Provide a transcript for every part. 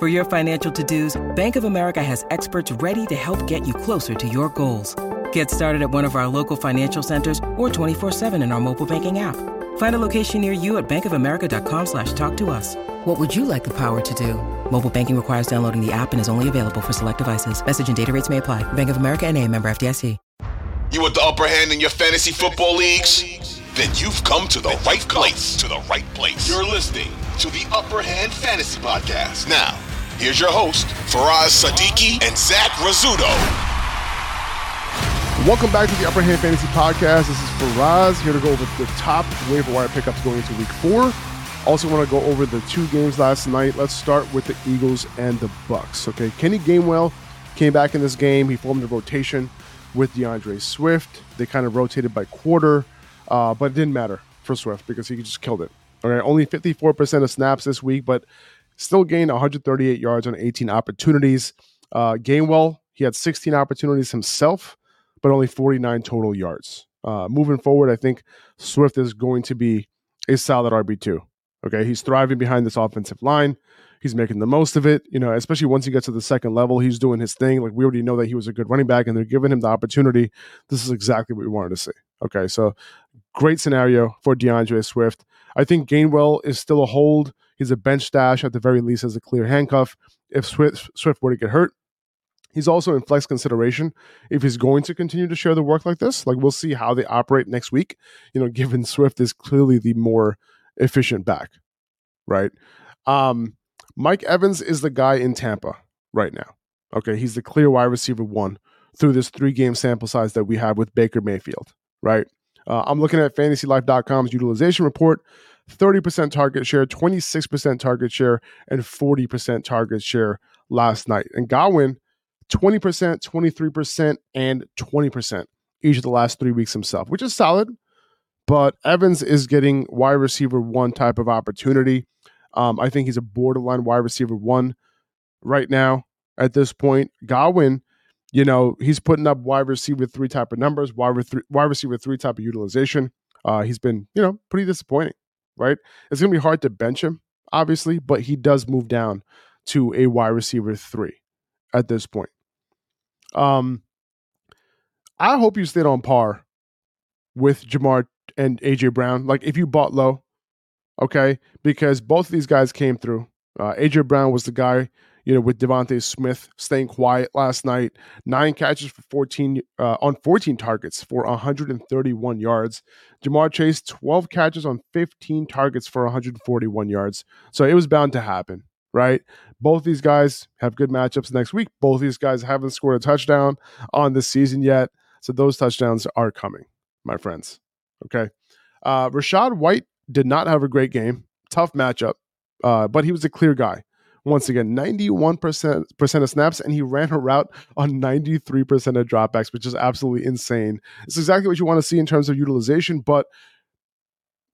For your financial to-dos, Bank of America has experts ready to help get you closer to your goals. Get started at one of our local financial centers or 24-7 in our mobile banking app. Find a location near you at bankofamerica.com slash talk to us. What would you like the power to do? Mobile banking requires downloading the app and is only available for select devices. Message and data rates may apply. Bank of America and a member FDIC. You want the upper hand in your fantasy football leagues? Then you've come to the right place. To the right place. You're listening to the Upper Hand Fantasy Podcast. Now, Here's your host, Faraz Siddiqi and Zach Rizzuto. Welcome back to the Upper Hand Fantasy Podcast. This is Faraz here to go over the top waiver wire pickups going into week four. Also want to go over the two games last night. Let's start with the Eagles and the Bucs. Okay, Kenny Gainwell came back in this game. He formed a rotation with D'Andre Swift. They kind of rotated by quarter, uh, but it didn't matter for Swift because he just killed it. All right, only 54% of snaps this week, but Still gained 138 yards on 18 opportunities. Uh, Gainwell, he had 16 opportunities himself, but only 49 total yards. Uh, moving forward, I think Swift is going to be a solid RB2. Okay, he's thriving behind this offensive line. He's making the most of it, you know, especially once he gets to the second level, he's doing his thing. Like we already know that he was a good running back and they're giving him the opportunity. This is exactly what we wanted to see. Okay, so great scenario for D'Andre Swift. I think Gainwell is still a hold. He's a bench stash at the very least as a clear handcuff if Swift, Swift were to get hurt. He's also in flex consideration if he's going to continue to share the work like this. Like we'll see how they operate next week. You know, given Swift is clearly the more efficient back, right? Um, Mike Evans is the guy in Tampa right now. Okay, he's the clear wide receiver one through this three game sample size that we have with Baker Mayfield, right? Uh, I'm looking at fantasylife.com's utilization report. 30% target share, 26% target share, and 40% target share last night. And Godwin, 20%, 23%, and 20% each of the last three weeks himself, which is solid. But Evans is getting wide receiver one type of opportunity. Um, I think he's a borderline wide receiver one right now at this point. Godwin, you know, he's putting up wide receiver three type of numbers, wide, re- wide receiver three type of utilization. Uh, he's been, you know, pretty disappointing right? It's going to be hard to bench him, obviously, but he does move down to a wide receiver three at this point. Um, I hope you stayed on par with Ja'Marr and AJ Brown. Like if you bought low, okay, because both of these guys came through. Uh, AJ Brown was the guy you know, with DeVonta Smith staying quiet last night, nine catches for 14 uh, on 14 targets for 131 yards. Ja'Marr Chase, 12 catches on 15 targets for 141 yards. So it was bound to happen, right? Both these guys have good matchups next week. Both these guys haven't scored a touchdown on this season yet. So those touchdowns are coming, my friends. Okay. Uh, Rachaad White did not have a great game. Tough matchup, uh, but he was a clear guy. Once again, 91% of snaps, and he ran a route on 93% of dropbacks, which is absolutely insane. It's exactly what you want to see in terms of utilization, but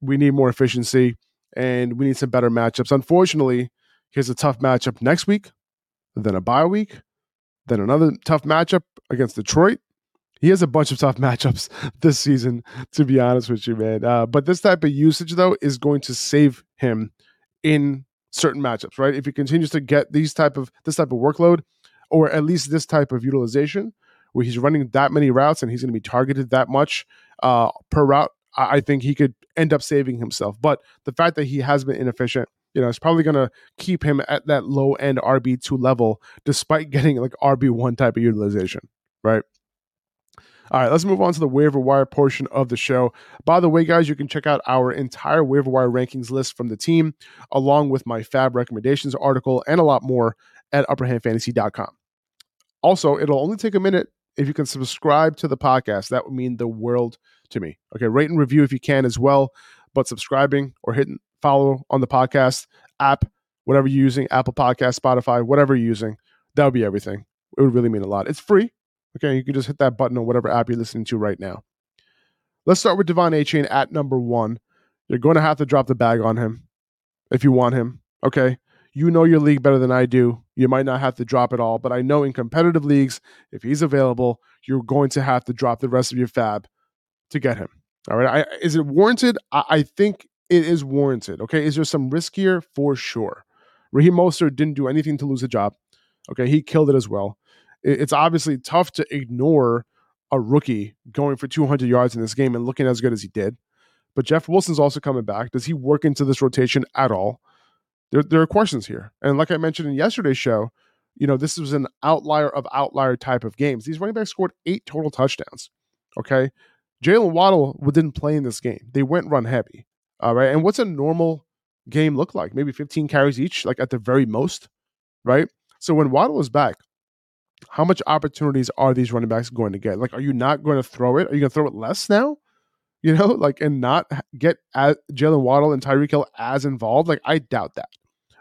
we need more efficiency and we need some better matchups. Unfortunately, here's a tough matchup next week, then a bye week, then another tough matchup against Detroit. He has a bunch of tough matchups this season, to be honest with you, man. Uh, but this type of usage, though, is going to save him in certain matchups, right? If he continues to get these type of this type of workload, or at least this type of utilization, where he's running that many routes and he's going to be targeted that much uh, per route, I, I think he could end up saving himself. But the fact that he has been inefficient You know, it's probably going to keep him at that low end RB2 level despite getting like RB1 type of utilization, right? All right, let's move on to the waiver wire portion of the show. By the way, guys, you can check out our entire waiver wire rankings list from the team, along with my fab recommendations article and a lot more at upperhandfantasy.com. Also, it'll only take a minute if you can subscribe to the podcast. That would mean the world to me. Okay, rate and review if you can as well, but subscribing or hitting follow on the podcast app, whatever you're using, Apple Podcast, Spotify, whatever you're using, that would be everything. It would really mean a lot. It's free. Okay, you can just hit that button on whatever app you're listening to right now. Let's start with De'Von Achane at number one. You're going to have to drop the bag on him if you want him. Okay, you know your league better than I do. You might not have to drop it all, but I know in competitive leagues, if he's available, you're going to have to drop the rest of your fab to get him. All right, I, is it warranted? I, I think it is warranted. Okay, is there some risk here? For sure. Raheem Mostert didn't do anything to lose a job. Okay, he killed it as well it's obviously tough to ignore a rookie going for 200 yards in this game and looking as good as he did. But Jeff Wilson's also coming back. Does he work into this rotation at all? There, there are questions here. And like I mentioned in yesterday's show, you know, this was an outlier of outlier type of games. These running backs scored eight total touchdowns. Okay. Jalen Waddle didn't play in this game. They went run heavy. All right. And what's a normal game look like? Maybe 15 carries each, like at the very most. Right. So when Waddle is back, how much opportunities are these running backs going to get? Like, are you not going to throw it? Are you going to throw it less now? You know, like, and not get Jalen Waddle and Tyreek Hill as involved? Like, I doubt that.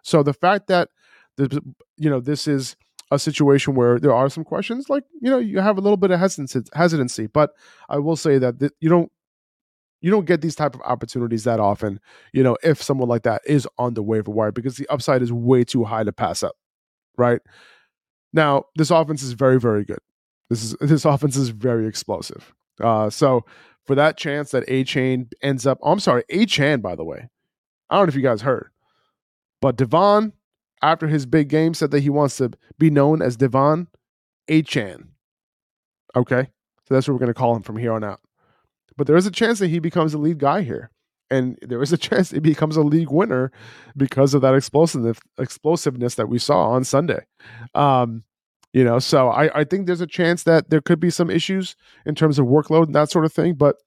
So the fact that the, you know this is a situation where there are some questions, like you know, you have a little bit of hesitancy, hesitancy. But I will say that th- you don't you don't get these type of opportunities that often. You know, if someone like that is on the waiver wire, because the upside is way too high to pass up, right? Now, this offense is very, very good. This is this offense is very explosive. Uh, so for that chance that A Chain ends up, oh, I'm sorry, A Chan, by the way. I don't know if you guys heard, but De'Von, after his big game, said that he wants to be known as De'Von A Chan. Okay. So that's what we're going to call him from here on out. But there is a chance that he becomes the lead guy here. And there is a chance it becomes a league winner because of that explosiveness, explosiveness that we saw on Sunday. Um, you know, so I, I think there's a chance that there could be some issues in terms of workload and that sort of thing. But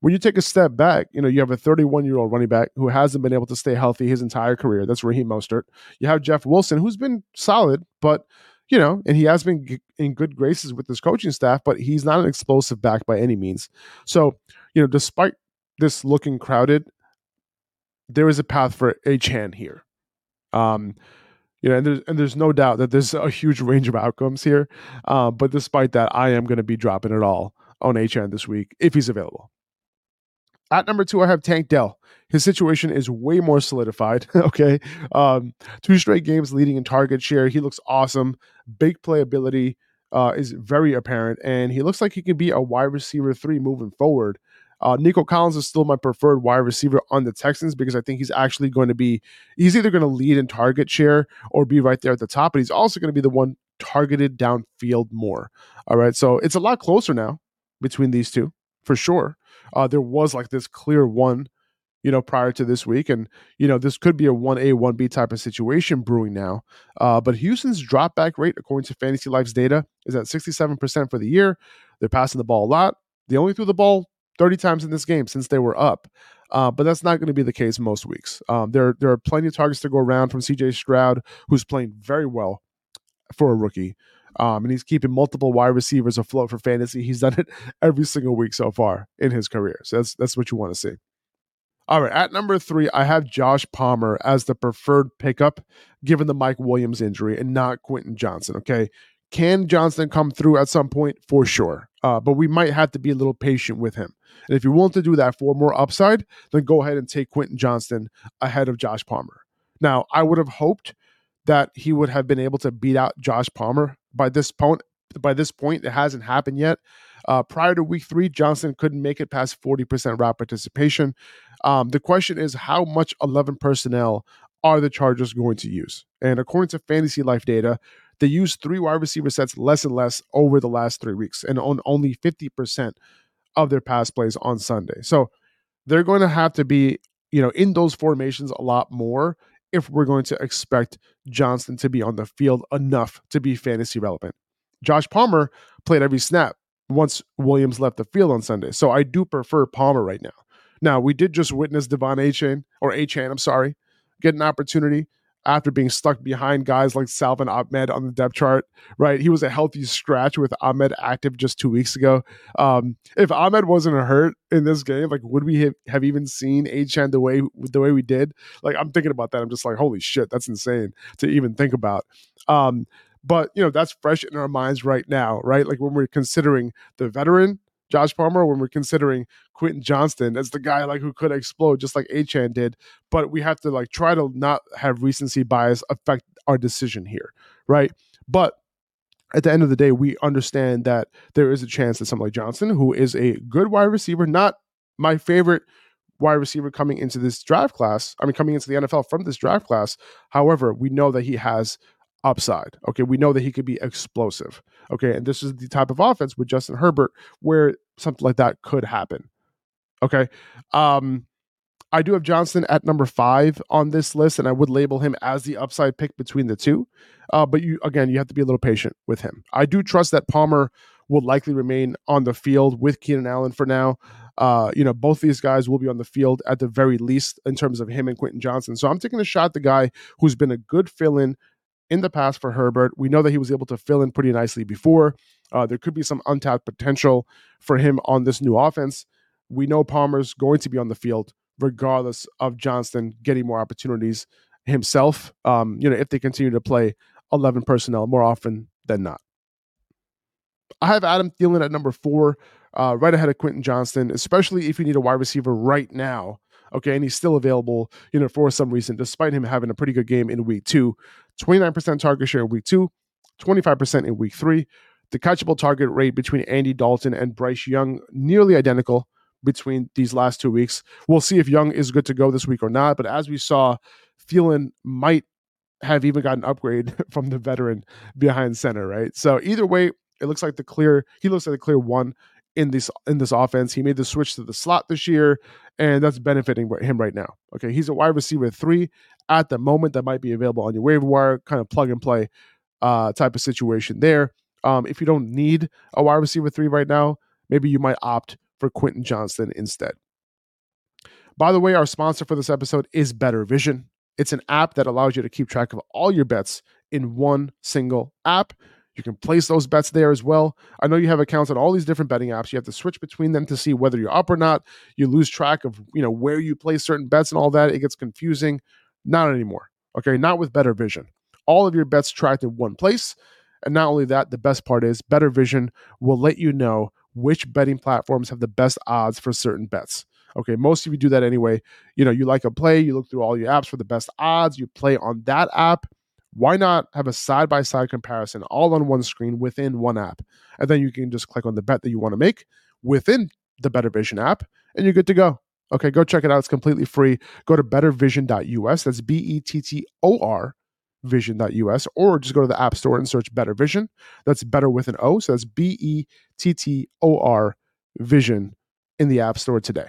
when you take a step back, you know, you have a 31 year old running back who hasn't been able to stay healthy his entire career. That's Raheem Mostert. You have Jeff Wilson, who's been solid, but you know, and he has been in good graces with his coaching staff, but he's not an explosive back by any means. So, you know, despite this looking crowded, there is a path for Achane here. Um, you know, and there's and there's no doubt that there's a huge range of outcomes here. Uh, but despite that, I am going to be dropping it all on Achane this week if he's available. At number two, I have Tank Dell. His situation is way more solidified. okay, um, two straight games leading in target share. He looks awesome. Big playability uh, is very apparent, and he looks like he can be a wide receiver three moving forward. Uh, Nico Collins is still my preferred wide receiver on the Texans because I think he's actually going to be, he's either going to lead in target share or be right there at the top, but he's also going to be the one targeted downfield more. All right. So it's a lot closer now between these two for sure. Uh, there was like this clear one, you know, prior to this week. And, you know, this could be a 1A, 1B type of situation brewing now. Uh, but Houston's drop back rate, according to Fantasy Life's data, is at 67% for the year. They're passing the ball a lot. They only threw the ball 30 times in this game since they were up. Uh, but that's not going to be the case most weeks. Um, there, there are plenty of targets to go around from CJ Stroud, who's playing very well for a rookie. Um, and he's keeping multiple wide receivers afloat for fantasy. He's done it every single week so far in his career. So that's that's what you want to see. All right, at number three, I have Josh Palmer as the preferred pickup, given the Mike Williams injury and not Quentin Johnston. Okay, can Johnston come through at some point? For sure. Uh, but we might have to be a little patient with him. And if you're willing to do that for more upside, then go ahead and take Quentin Johnston ahead of Josh Palmer. Now, I would have hoped that he would have been able to beat out Josh Palmer by this point. By this point, it hasn't happened yet. Uh, prior to week three, Johnston couldn't make it past 40% route participation. Um, the question is, how much 11 personnel are the Chargers going to use? And according to Fantasy Life data, they use three wide receiver sets less and less over the last three weeks and on only 50% of their pass plays on Sunday. So they're going to have to be, you know, in those formations a lot more if we're going to expect Johnston to be on the field enough to be fantasy relevant. Josh Palmer played every snap once Williams left the field on Sunday. So I do prefer Palmer right now. Now, we did just witness De'Von Achane, or Achane, I'm sorry, get an opportunity after being stuck behind guys like Salvon Ahmed on the depth chart, right? He was a healthy scratch with Ahmed active just two weeks ago. Um, if Ahmed wasn't hurt in this game, like would we have, have even seen Achane the way the way we did? Like I'm thinking about that. I'm just like, holy shit, that's insane to even think about. Um, but you know, that's fresh in our minds right now, right? Like when we're considering the veteran Josh Palmer when we're considering Quentin Johnston as the guy like who could explode just like Achane did. But we have to like try to not have recency bias affect our decision here, right? But at the end of the day, we understand that there is a chance that somebody like Johnston, who is a good wide receiver, not my favorite wide receiver coming into this draft class, I mean, coming into the NFL from this draft class. However, we know that he has upside. Okay, we know that he could be explosive. Okay, and this is the type of offense with Justin Herbert where something like that could happen. Okay, um, I do have Johnston at number five on this list, and I would label him as the upside pick between the two. Uh, but you again, you have to be a little patient with him. I do trust that Palmer will likely remain on the field with Keenan Allen for now. Uh, you know, both these guys will be on the field at the very least in terms of him and Quentin Johnston. So I'm taking a shot the guy who's been a good fill in in the past for Herbert. We know that he was able to fill in pretty nicely before. Uh, there could be some untapped potential for him on this new offense. We know Palmer's going to be on the field regardless of Johnston getting more opportunities himself. Um, you know, if they continue to play 11 personnel more often than not. I have Adam Thielen at number four, uh, right ahead of Quentin Johnston, especially if you need a wide receiver right now. Okay, and he's still available, you know, for some reason, despite him having a pretty good game in week two. 29% target share in week two, 25% in week three. The catchable target rate between Andy Dalton and Bryce Young nearly identical between these last two weeks. We'll see if Young is good to go this week or not. But as we saw, Thielen might have even got an upgrade from the veteran behind center, right? So either way, it looks like the clear he looks like the clear one in this in this offense. He made the switch to the slot this year, and that's benefiting him right now. Okay, he's a wide receiver three at the moment that might be available on your waiver wire, kind of plug and play uh, type of situation there. Um, if you don't need a wide receiver three right now, maybe you might opt for Quentin Johnston instead. By the way, our sponsor for this episode is Bettor Vision. It's an app that allows you to keep track of all your bets in one single app. You can place those bets there as well. I know you have accounts on all these different betting apps. You have to switch between them to see whether you're up or not. You lose track of, you know, where you place certain bets and all that. It gets confusing. Not anymore. Okay, not with Bettor Vision. All of your bets tracked in one place. And not only that, the best part is Bettor Vision will let you know which betting platforms have the best odds for certain bets. Okay, most of you do that anyway. You know, you like a play, you look through all your apps for the best odds, you play on that app. Why not have a side by side comparison all on one screen within one app? And then you can just click on the bet that you want to make within the Bettor Vision app, and you're good to go. Okay, go check it out. It's completely free. Go to bettorvision.us. That's B E T T O R vision.us or just go to the app store and search better vision that's better with an o so that's b-e-t-t-o-r vision in the app store today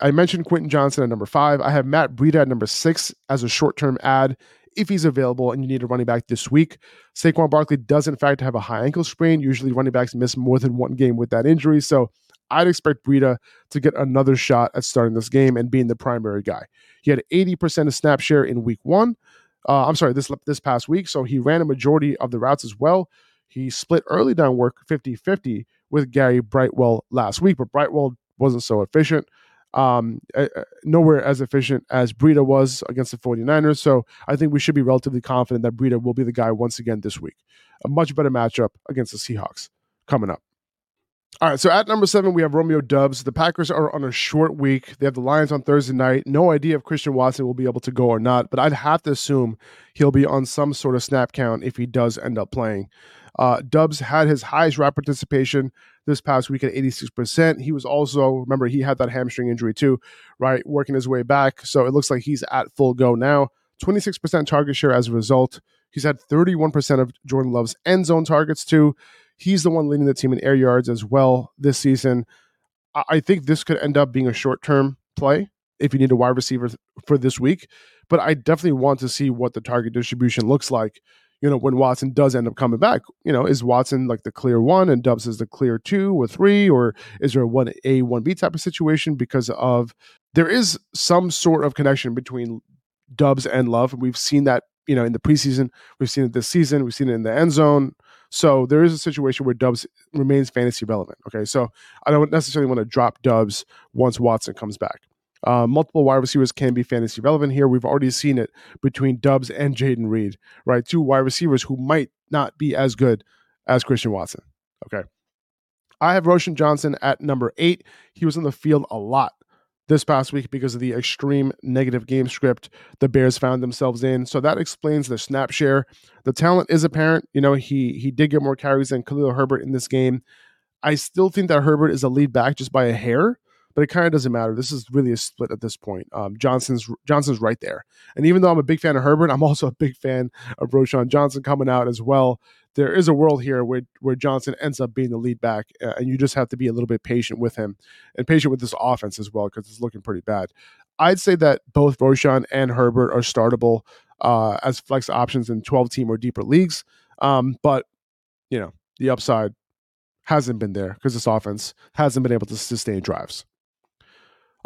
I mentioned Quentin Johnston at number five. I have Matt Breida at number six as a short term ad if he's available and you need a running back this week. Saquon Barkley does, in fact, have a high ankle sprain. Usually, running backs miss more than one game with that injury. So I'd expect Breida to get another shot at starting this game and being the primary guy. He had 80% of snap share in week one. Uh, I'm sorry, this this past week. So he ran a majority of the routes as well. He split early down work 50 50 with Gary Brightwell last week, but Brightwell wasn't so efficient um, uh, nowhere as efficient as Breida was against the 49ers. So I think we should be relatively confident that Breida will be the guy once again this week. A much better matchup against the Seahawks coming up. All right, so at number seven, we have Romeo Doubs. The Packers are on a short week. They have the Lions on Thursday night. No idea if Christian Watson will be able to go or not, but I'd have to assume he'll be on some sort of snap count if he does end up playing. Uh, Doubs had his highest route participation this past week at 86%. He was also, remember, he had that hamstring injury too, right? Working his way back. So it looks like he's at full go now. 26% target share as a result. He's had 31% of Jordan Love's end zone targets too. He's the one leading the team in air yards as well this season. I think this could end up being a short term play if you need a wide receiver for this week. But I definitely want to see what the target distribution looks like. You know, when Watson does end up coming back, you know, is Watson like the clear one and Doubs is the clear two or three, or is there a one A, one B type of situation? Because of there is some sort of connection between Doubs and Love. We've seen that, you know, in the preseason. We've seen it this season. We've seen it in the end zone. So there is a situation where Doubs remains fantasy relevant. Okay, so I don't necessarily want to drop Doubs once Watson comes back. Uh, multiple wide receivers can be fantasy relevant here. We've already seen it between Doubs and Jayden Reed, right? Two wide receivers who might not be as good as Christian Watson. Okay. I have Roschon Johnson at number eight. He was on the field a lot this past week because of the extreme negative game script the Bears found themselves in. So that explains the snap share. The talent is apparent. You know, he he did get more carries than Khalil Herbert in this game. I still think that Herbert is a lead back just by a hair, but it kind of doesn't matter. This is really a split at this point. Um, Johnson's Johnson's right there, and even though I'm a big fan of Herbert, I'm also a big fan of Roschon Johnson coming out as well there is a world here where where Johnson ends up being the lead back, uh, and you just have to be a little bit patient with him and patient with this offense as well because it's looking pretty bad. I'd say that both Roschon and Herbert are startable uh, as flex options in 12 team or deeper leagues, um, but you know the upside hasn't been there because this offense hasn't been able to sustain drives.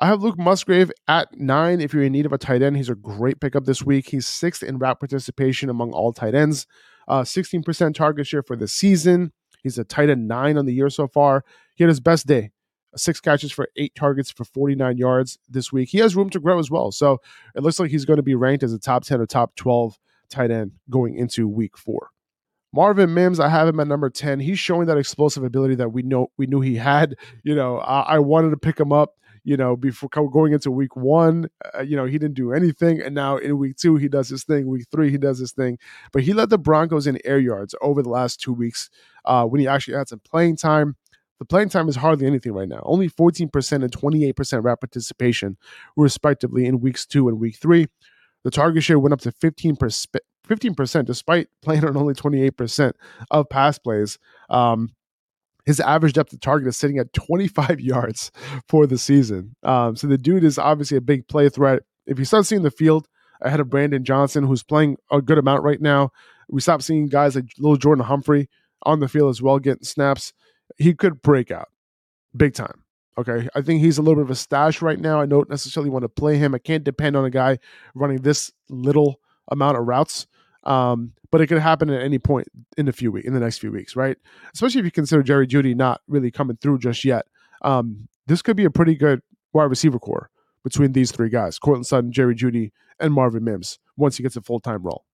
I have Luke Musgrave at nine. If you're in need of a tight end, he's a great pickup this week. He's sixth in route participation among all tight ends. Uh, 16% target share for the season. He's a tight end nine on the year so far. He had his best day. Six catches for eight targets for 49 yards this week. He has room to grow as well. So it looks like he's going to be ranked as a top 10 or top 12 tight end going into week four. Marvin Mims, I have him at number 10. He's showing that explosive ability that we know we knew he had. You know, I, I wanted to pick him up you know, before going into week one, uh, you know, he didn't do anything. And now in week two, he does his thing. Week three, he does his thing. But he led the Broncos in air yards over the last two weeks uh, when he actually had some playing time. The playing time is hardly anything right now. Only 14% and 28% route participation, respectively, in weeks two and week three. The target share went up to 15%, 15% despite playing on only 28% of pass plays. Um, his average depth of target is sitting at 25 yards for the season. Um, so the dude is obviously a big play threat. If you start seeing the field ahead of Brandon Johnson, who's playing a good amount right now, we stop seeing guys like little Jordan Humphrey on the field as well getting snaps. He could break out big time. Okay. I think he's a little bit of a stash right now. I don't necessarily want to play him. I can't depend on a guy running this little amount of routes. Um, but it could happen at any point in the few week in the next few weeks, right? Especially if you consider Jerry Jeudy not really coming through just yet. Um, this could be a pretty good wide receiver corps between these three guys: Courtland Sutton, Jerry Jeudy, and Marvin Mims. Once he gets a full time role.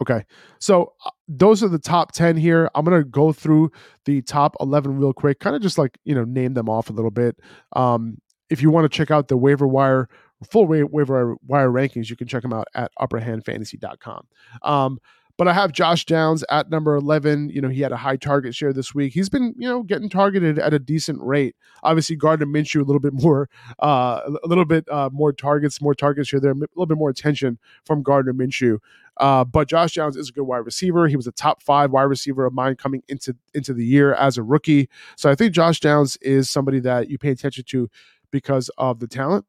Okay, so uh, those are the top 10 here. I'm to go through the top 11 real quick, kind of just like, you know, name them off a little bit. Um, if you want to check out the waiver wire full waiver wire rankings, you can check them out at upperhandfantasy.com. Um, but I have Josh Downs at number 11. You know, he had a high target share this week. He's been, you know, getting targeted at a decent rate. Obviously, Gardner Minshew, a little bit more, uh, a little bit uh, more targets, more targets here. There, a little bit more attention from Gardner Minshew. Uh, but Josh Downs is a good wide receiver. He was a top five wide receiver of mine coming into into the year as a rookie. So I think Josh Downs is somebody that you pay attention to because of the talent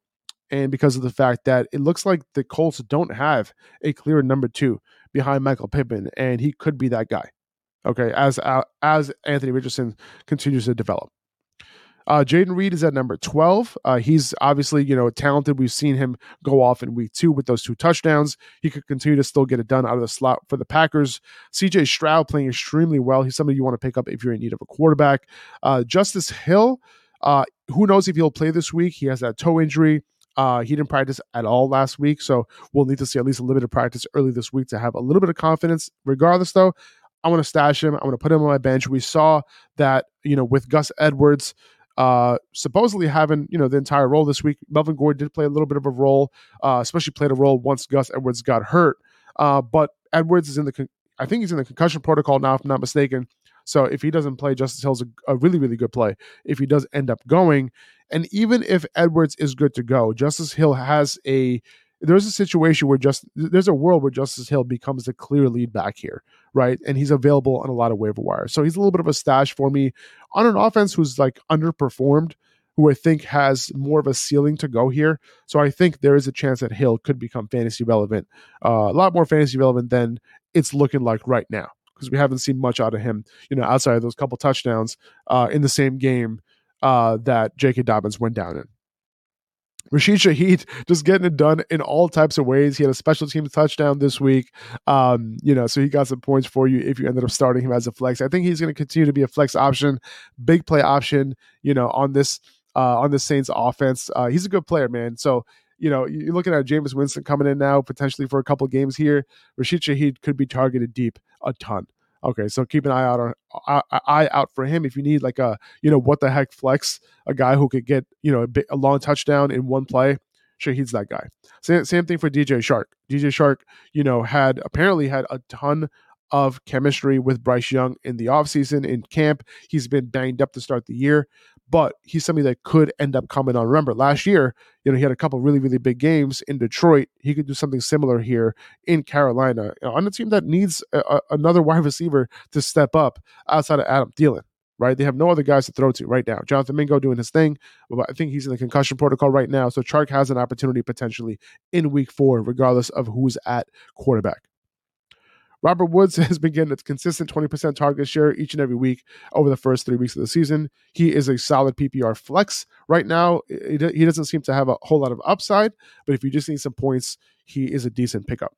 and because of the fact that it looks like the Colts don't have a clear number two behind Michael Pittman, and he could be that guy. Okay, as uh, as Anthony Richardson continues to develop. Uh, Jayden Reed is at number 12. Uh, he's obviously, you know, talented. We've seen him go off in week two with those two touchdowns. He could continue to still get it done out of the slot for the Packers. CJ Stroud playing extremely well. He's somebody you want to pick up if you're in need of a quarterback. Uh, Justice Hill, uh, who knows if he'll play this week? He has that toe injury. Uh, he didn't practice at all last week, so we'll need to see at least a limited practice early this week to have a little bit of confidence. Regardless, though, I want to stash him. I want to put him on my bench. We saw that, you know, with Gus Edwards uh, supposedly having, you know, the entire role this week. Melvin Gordon did play a little bit of a role, uh, especially played a role once Gus Edwards got hurt. Uh, but Edwards is in the, con- I think he's in the concussion protocol now, if I'm not mistaken. So if he doesn't play, Justice Hill's a, a really, really good play. If he does end up going, and even if Edwards is good to go, Justice Hill has a there's a situation where just there's a world where Justice Hill becomes the clear lead back here, right? And he's available on a lot of waiver wires. So he's a little bit of a stash for me on an offense who's like underperformed, who I think has more of a ceiling to go here. So I think there is a chance that Hill could become fantasy relevant, uh, a lot more fantasy relevant than it's looking like right now because we haven't seen much out of him, you know, outside of those couple touchdowns uh, in the same game uh, that J.K. Dobbins went down in. Rashid Shaheed just getting it done in all types of ways. He had a special teams touchdown this week. Um, you know, so he got some points for you if you ended up starting him as a flex. I think he's going to continue to be a flex option, big play option, you know, on this uh on the Saints offense. Uh he's a good player, man. So you know, you're looking at Jameis Winston coming in now, potentially for a couple games here. Rashid Shaheed could be targeted deep a ton. Okay, so keep an eye out on uh, eye out for him if you need like a you know what the heck flex, a guy who could get you know a, bit, a long touchdown in one play. Shaheed's that guy. Same, same thing for DJ Chark. DJ Chark, you know, had apparently had a ton of chemistry with Bryce Young in the offseason in camp. He's been banged up to start the year, but he's somebody that could end up coming on. Remember, last year, you know, he had a couple really, really big games in Detroit. He could do something similar here in Carolina on a team that needs a, a, another wide receiver to step up outside of Adam Thielen. Right, they have no other guys to throw to right now. Jonathan Mingo doing his thing, but I think he's in the concussion protocol right now. So Chark has an opportunity potentially in Week Four, regardless of who's at quarterback. Robert Woods has been getting a consistent 20% target share each and every week over the first three weeks of the season. He is a solid PPR flex. Right now, he doesn't seem to have a whole lot of upside, but if you just need some points, he is a decent pickup.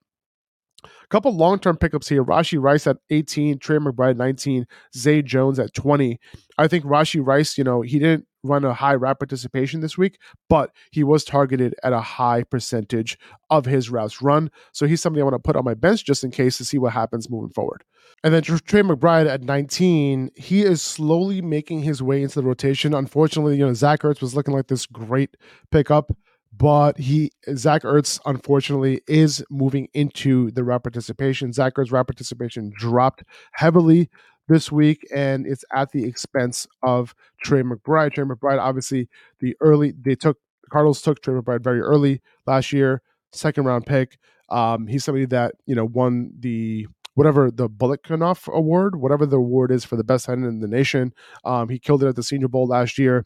A couple long term pickups here. Rashee Rice at 18, Trey McBride 19, Zay Jones at 20. I think Rashee Rice, you know, he didn't run a high route participation this week, but he was targeted at a high percentage of his routes run. So he's somebody I want to put on my bench just in case to see what happens moving forward. And then Trey McBride at 19, he is slowly making his way into the rotation. Unfortunately, you know, Zach Ertz was looking like this great pickup but he Zach Ertz unfortunately is moving into the route participation. Zach Ertz route participation dropped heavily this week, and it's at the expense of Trey McBride. Trey McBride, obviously, the early they took Cardinals took Trey McBride very early last year, second round pick. Um, he's somebody that you know won the whatever the Biletnikoff Award, whatever the award is for the best end in the nation. Um, he killed it at the Senior Bowl last year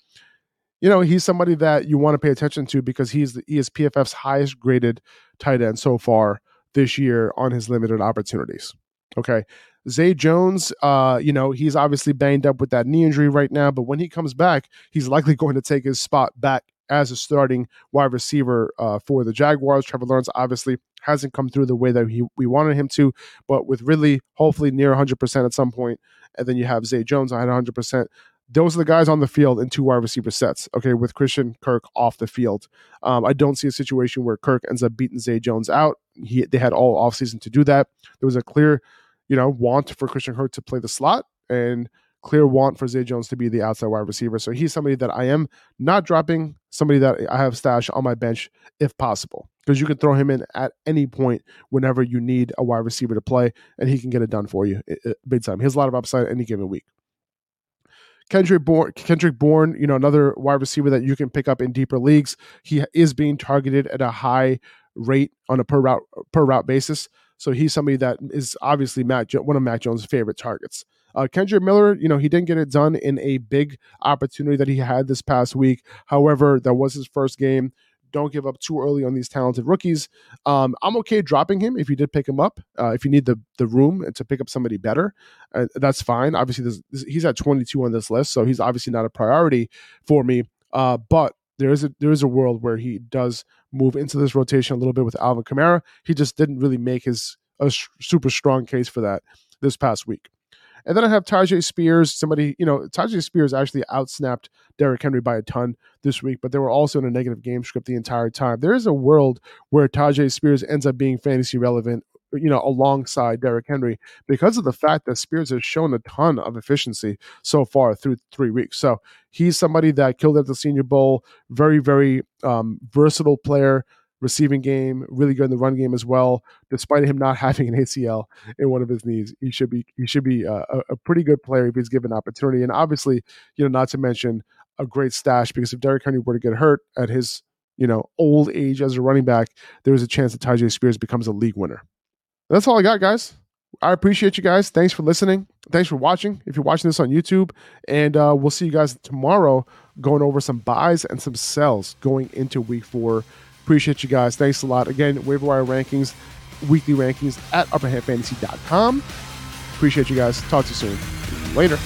you know, he's somebody that you want to pay attention to because he's the, he is PFF's highest graded tight end so far this year on his limited opportunities. Okay. Zay Jones, uh, you know, he's obviously banged up with that knee injury right now, but when he comes back, he's likely going to take his spot back as a starting wide receiver uh, for the Jaguars. Trevor Lawrence obviously hasn't come through the way that he, we wanted him to, but with Ridley hopefully near 100% at some point, and then you have Zay Jones at 100% those are the guys on the field in two wide receiver sets. Okay, with Christian Kirk off the field, um, I don't see a situation where Kirk ends up beating Zay Jones out. He they had all offseason to do that. There was a clear, you know, want for Christian Kirk to play the slot and clear want for Zay Jones to be the outside wide receiver. So he's somebody that I am not dropping. Somebody that I have stash on my bench if possible, because you can throw him in at any point whenever you need a wide receiver to play, and he can get it done for you big time. He has a lot of upside any given week. Kendrick Bourne, Kendrick Bourne, you know, another wide receiver that you can pick up in deeper leagues. He is being targeted at a high rate on a per route per route basis. So he's somebody that is obviously Matt one of Mac Jones' favorite targets. Uh, Kendre Miller, you know, he didn't get it done in a big opportunity that he had this past week. However, that was his first game don't give up too early on these talented rookies. Um, I'm okay dropping him if you did pick him up. Uh, if you need the the room to pick up somebody better, uh, that's fine. Obviously, this, he's at 22 on this list, so he's obviously not a priority for me. Uh, but there is a there is a world where he does move into this rotation a little bit with Alvin Kamara. He just didn't really make his a super strong case for that this past week. And then I have Tyjae Spears, somebody, you know, Tyjae Spears actually outsnapped Derrick Henry by a ton this week, but they were also in a negative game script the entire time. There is a world where Tyjae Spears ends up being fantasy relevant you know, alongside Derrick Henry because of the fact that Spears has shown a ton of efficiency so far through three weeks. So he's somebody that killed at the Senior Bowl, very, very um, versatile player, receiving game, really good in the run game as well. Despite him not having an ACL in one of his knees, he should be he should be a, a pretty good player if he's given opportunity. And obviously, you know, not to mention a great stash because if Derrick Henry were to get hurt at his you know old age as a running back, there is a chance that Tyjae Spears becomes a league winner. That's all I got, guys. I appreciate you guys. Thanks for listening. Thanks for watching. If you're watching this on YouTube, and uh, we'll see you guys tomorrow going over some buys and some sells going into week four. Appreciate you guys. Thanks a lot. Again, waiver wire rankings, weekly rankings at upperhandfantasy.com. Appreciate you guys. Talk to you soon. Later.